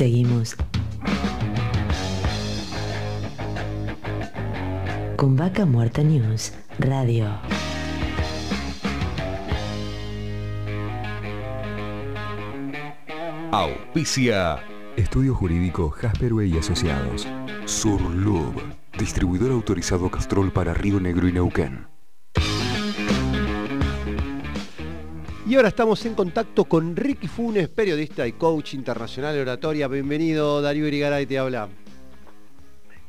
Seguimos con Vaca Muerta News Radio. Auspicia. Estudio Jurídico Jasperway y Asociados. Surlub. Distribuidor autorizado Castrol para Río Negro y Neuquén. Y ahora estamos en contacto con Ricky Funes, periodista y coach internacional de oratoria. Bienvenido, Darío Irigaray te habla.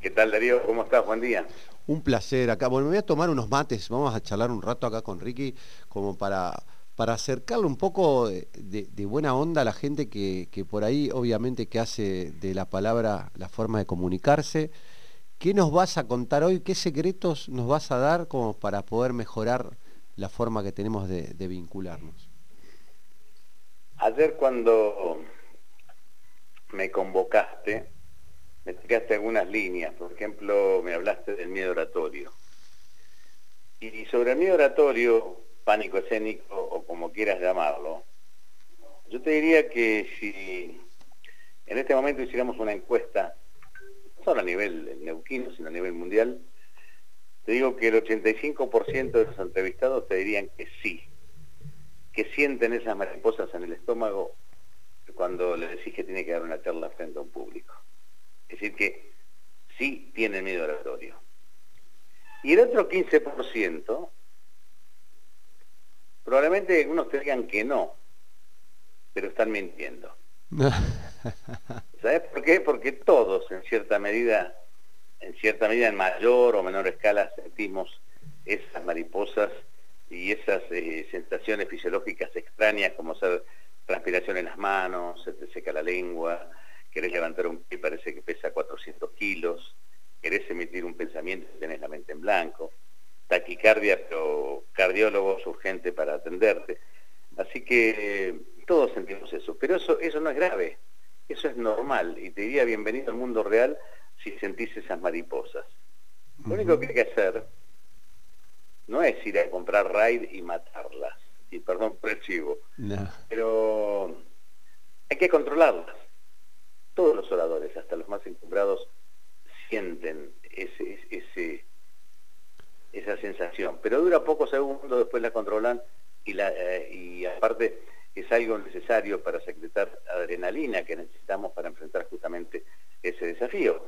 ¿Qué tal, Darío? ¿Cómo estás? Buen día. Un placer acá. Bueno, me voy a tomar unos mates. Vamos a charlar un rato acá con Ricky como para, para acercarle un poco de, buena onda a la gente que, que, por ahí obviamente que hace de la palabra la forma de comunicarse. ¿Qué nos vas a contar hoy? ¿Qué secretos nos vas a dar como para poder mejorar la forma que tenemos de, de vincularnos? Ayer cuando me convocaste, me explicaste algunas líneas, por ejemplo, me hablaste del miedo oratorio. Y sobre el miedo oratorio, pánico escénico o como quieras llamarlo, yo te diría que si en este momento hiciéramos una encuesta, no solo a nivel neuquino, sino a nivel mundial, te digo que el 85% de los entrevistados te dirían que sí, que sienten esas mariposas en el estómago cuando le decís que tiene que dar una charla frente a un público. Es decir, que sí tienen miedo oratorio. Y el otro 15%, probablemente algunos te digan que no, pero están mintiendo. ¿Sabes por qué? Porque todos, en cierta medida, en cierta medida, en mayor o menor escala, sentimos esas mariposas y esas eh, sensaciones fisiológicas extrañas como ser transpiración en las manos, se te seca la lengua, querés levantar un pie y parece que pesa 400 kilos, querés emitir un pensamiento y tenés la mente en blanco, taquicardia, pero cardiólogo es urgente para atenderte. Así que todos sentimos eso, pero eso, eso no es grave, eso es normal y te diría bienvenido al mundo real si sentís esas mariposas. Lo único que hay que hacer no es ir a comprar raid y matarlas, y perdón por el chivo, pero hay que controlarlas. Todos los oradores, hasta los más encumbrados, sienten ese, ese, esa sensación, pero dura pocos segundos, después la controlan y, la, eh, y aparte es algo necesario para secretar adrenalina que necesitamos para enfrentar justamente ese desafío.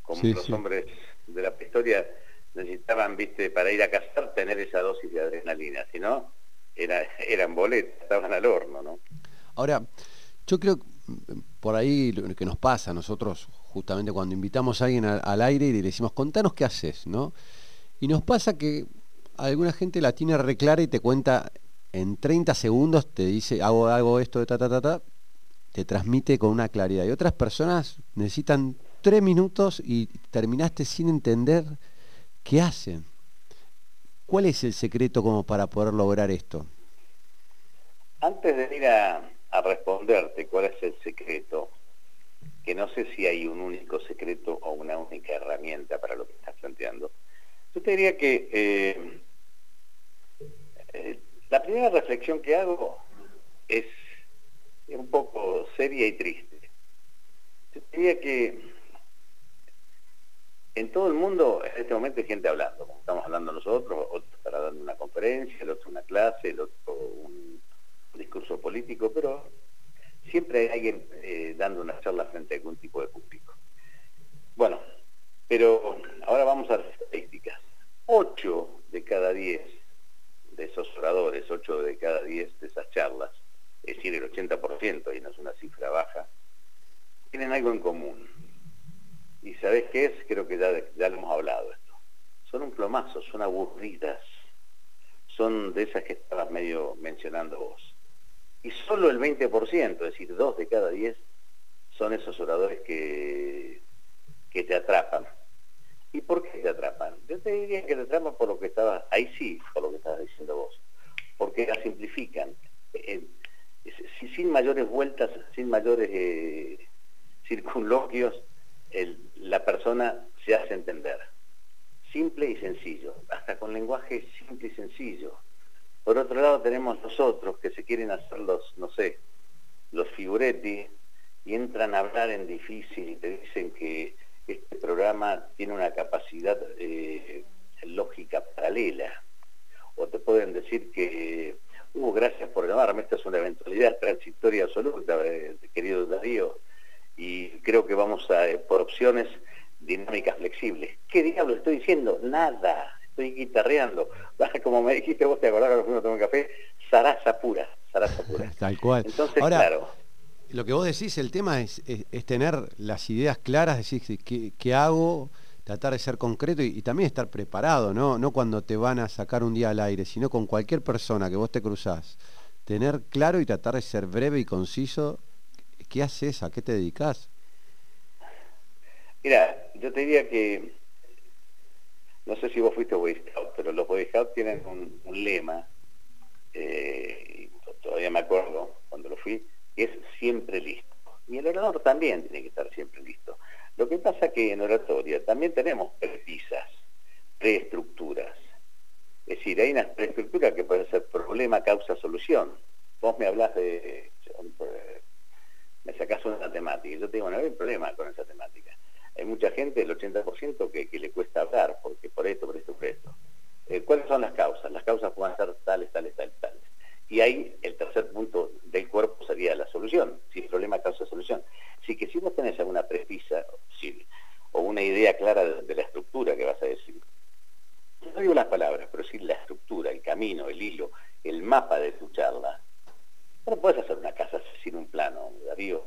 Como los hombres de la historia necesitaban, viste, para ir a cazar, tener esa dosis de adrenalina, si no, era, eran boletas, estaban al horno, ¿no? Ahora, yo creo por ahí lo que nos pasa a nosotros, justamente cuando invitamos a alguien al, aire y le decimos, contanos qué haces, ¿no? Y nos pasa que alguna gente la tiene reclara y te cuenta en 30 segundos, te dice, hago, hago esto de ta, ta, ta, ta, te transmite con una claridad. Y otras personas necesitan tres minutos y terminaste sin entender ¿Qué hacen? ¿Cuál es el secreto como para poder lograr esto? Antes de ir a, responderte cuál es el secreto, que no sé si hay un único secreto o una única herramienta para lo que estás planteando, yo te diría que eh, eh, la primera reflexión que hago es un poco seria y triste. Yo te diría que en todo el mundo en este momento hay gente hablando, como estamos hablando nosotros, otro estará dando una conferencia, el otro una clase, el otro un, discurso político, pero siempre hay alguien eh, dando una charla frente a algún tipo de público. Bueno, pero ahora vamos a las estadísticas. Ocho de cada diez de esos oradores, ocho de cada diez de esas charlas, es decir, el 80%, y no es una cifra baja, tienen algo en común y ¿sabés qué es? Creo que ya, ya lo hemos hablado esto. Son un plomazo, son aburridas. Son de esas que estabas medio mencionando vos. Y solo el 20%, es decir, dos de cada diez, son esos oradores que, que te atrapan. ¿Y por qué te atrapan? Yo te diría que te atrapan por lo que estabas, ahí sí, por lo que estabas diciendo vos, porque la simplifican. Eh, sin mayores vueltas, sin mayores eh, circunloquios, se hace entender. Simple y sencillo, hasta con lenguaje simple y sencillo. Por otro lado tenemos nosotros que se quieren hacer los, no sé, los figuretti y entran a hablar en difícil y te dicen que este programa tiene una capacidad eh, lógica paralela. O te pueden decir que, uh, gracias por llamarme, esta es una eventualidad transitoria absoluta, eh, querido Darío, y creo que vamos a, eh, por opciones dinámicas flexibles. ¿Qué diablo estoy diciendo? Nada, estoy guitarreando. Como me dijiste vos, te acordás cuando fuimos a tomar café, zaraza pura, zaraza pura. Tal cual. Entonces, Ahora, claro. Lo que vos decís, el tema es, es, tener las ideas claras, decir qué, qué hago, tratar de ser concreto y, y, también estar preparado, ¿no? No cuando te van a sacar un día al aire, sino con cualquier persona que vos te cruzás. Tener claro y tratar de ser breve y conciso. ¿Qué haces? ¿A qué te dedicas? Mira, yo te diría que, no sé si vos fuiste Boy Scout, pero los Boy Scouts tienen un, lema, eh, todavía me acuerdo cuando lo fui, es siempre listo. Y el orador también tiene que estar siempre listo. Lo que pasa que en oratoria también tenemos precisas, preestructuras. Es decir, hay una preestructura que puede ser problema, causa, solución. Vos me hablas de... Me sacás una temática yo te digo, no hay problema con esa temática. Hay mucha gente, el 80%, que, que le cuesta hablar, porque por esto, por esto, por esto. Eh, ¿Cuáles son las causas? Las causas pueden ser tales, tales, tales, tales. Y ahí el tercer punto del cuerpo sería la solución, si el problema causa solución. Así que si vos tenés alguna precisa si, o una idea clara de, de, la estructura que vas a decir, no digo las palabras, pero sí la estructura, el camino, el hilo, el mapa de tu charla, no puedes hacer una casa sin un plano, Darío.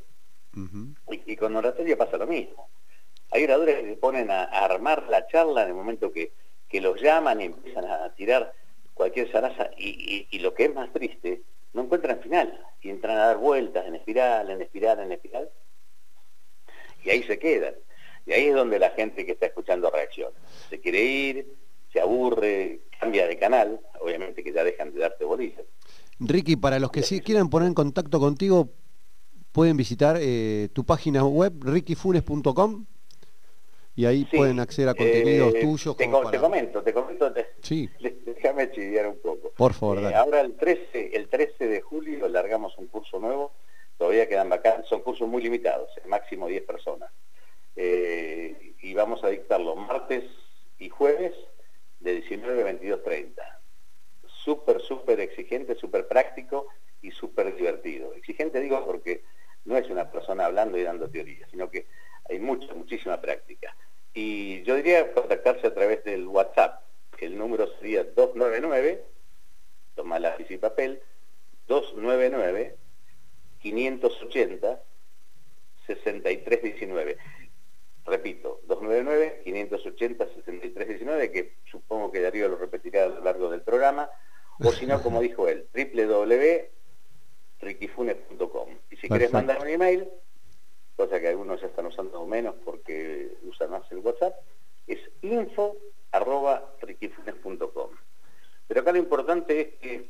Uh -huh. y, y, con oratoria pasa lo mismo. Hay oradores que se ponen a, armar la charla en el momento que, que los llaman y empiezan a tirar cualquier zaraza y, y, y, lo que es más triste, no encuentran final y entran a dar vueltas en espiral, en espiral, en espiral y ahí se quedan. Y ahí es donde la gente que está escuchando reacciona. Se quiere ir, se aburre, cambia de canal, obviamente que ya dejan de darte bolillas. Ricky, para los que sí quieran poner en contacto contigo, pueden visitar eh, tu página web, rickyfunes.com y ahí sí, pueden acceder a contenidos eh, tuyos. Te, para... te, comento, te comento, te, sí. déjame chiviar un poco. Por favor, eh, ahora el 13, el 13 de julio largamos un curso nuevo, todavía quedan vacantes, son cursos muy limitados, el máximo 10 personas. Eh, y vamos a dictarlo martes y jueves de 19 a 22, 30. Súper, súper exigente, súper práctico y súper divertido. Exigente digo porque no es una persona hablando y dando teoría, sino que hay mucha, muchísima práctica. Y yo diría contactarse a través del WhatsApp. El número sería 299, toma lápiz y papel, 299 580 6319. Repito, 299 580 6319, que supongo que Darío lo repetirá a lo largo del programa, o si no, como dijo él, www.rickyfunes.com. Y si querés mandar un email, cosa que algunos ya están usando menos porque usan más el WhatsApp, es info arroba riquifunes.com. Pero acá lo importante es que,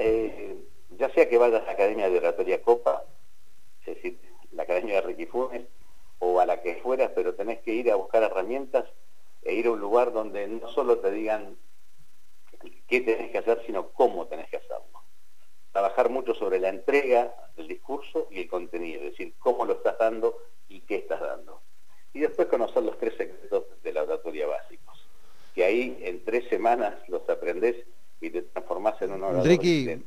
eh, ya sea que vayas a la Academia de Oratoria Copa, es decir, la Academia de Riquifunes, o a la que fueras, pero tenés que ir a buscar herramientas e ir a un lugar donde no solo te digan qué tenés que hacer, sino cómo tenés que hacerlo trabajar mucho sobre la entrega del discurso y el contenido, es decir, cómo lo estás dando y qué estás dando. Y después conocer los tres secretos de la oratoria básicos, que ahí en tres semanas los aprendés y te transformás en un orador. Ricky,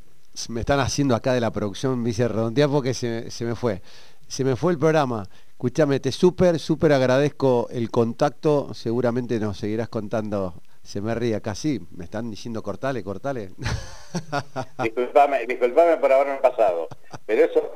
me están haciendo acá de la producción, me dice redondear porque se, se me fue. Se me fue el programa. Escúchame, te súper, súper agradezco el contacto. Seguramente nos seguirás contando se me ríe acá, sí, me están diciendo cortale, cortale. disculpame, disculpame por haberme pasado, pero eso,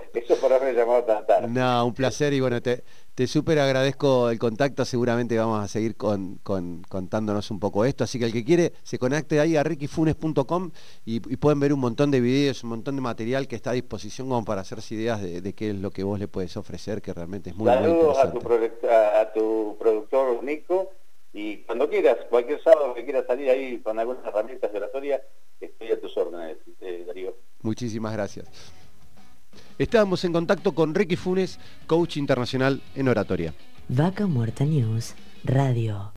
llamado tan tarde. No, un placer y bueno, te, te súper agradezco el contacto, seguramente vamos a seguir con, con, contándonos un poco esto, así que el que quiere se conecte ahí a rickyfunes.com y, y, pueden ver un montón de videos, un montón de material que está a disposición como para hacerse ideas de, de qué es lo que vos le puedes ofrecer, que realmente es muy, Saludos muy a tu, a, a tu productor Nico y cuando quieras, cualquier sábado que quieras salir ahí con algunas herramientas de oratoria, estoy a tus órdenes, eh, Darío. Muchísimas gracias. Estábamos en contacto con Ricky Funes, coach internacional en oratoria. Vaca Muerta News Radio.